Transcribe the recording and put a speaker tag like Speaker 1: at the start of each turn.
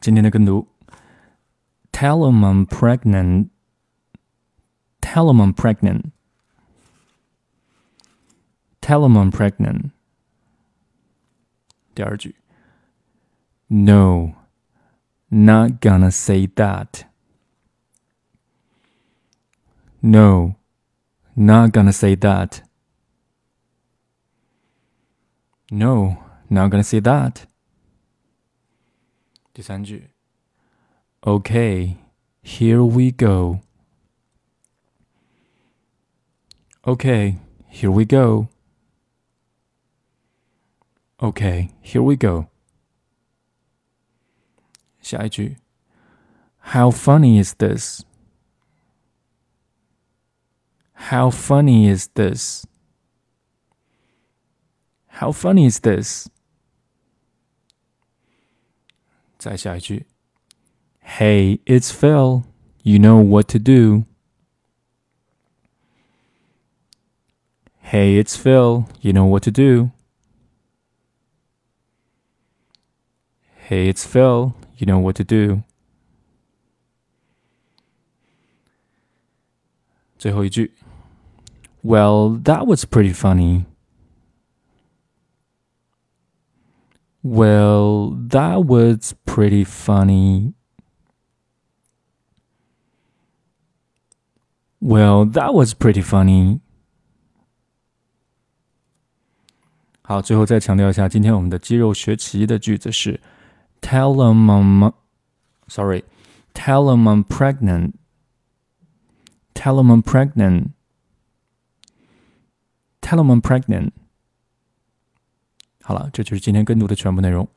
Speaker 1: 今天的跟读：Tell them I'm pregnant. Tell them I'm pregnant. Tell them I'm pregnant. 第二句：No, not gonna say that. No, not gonna say that. No, not gonna say that. 第三句，Okay, here we go. Okay, here we go. Okay, here we go. 下一句，How funny is this? How funny is this? How funny is this? 再下一句，Hey, it's Phil. You know what to do. Hey, it's Phil. You know what to do. Hey, it's Phil. You know what to do. 最后一句，Well, that was pretty funny. Well, that was pretty funny. Well, that was pretty funny. 好，最后再强调一下，今天我们的肌肉学习的句子是 Tell them I'm sorry, tell them I'm pregnant. Tell them I'm pregnant. Tell them I'm pregnant. 好了，这就是今天跟读的全部内容。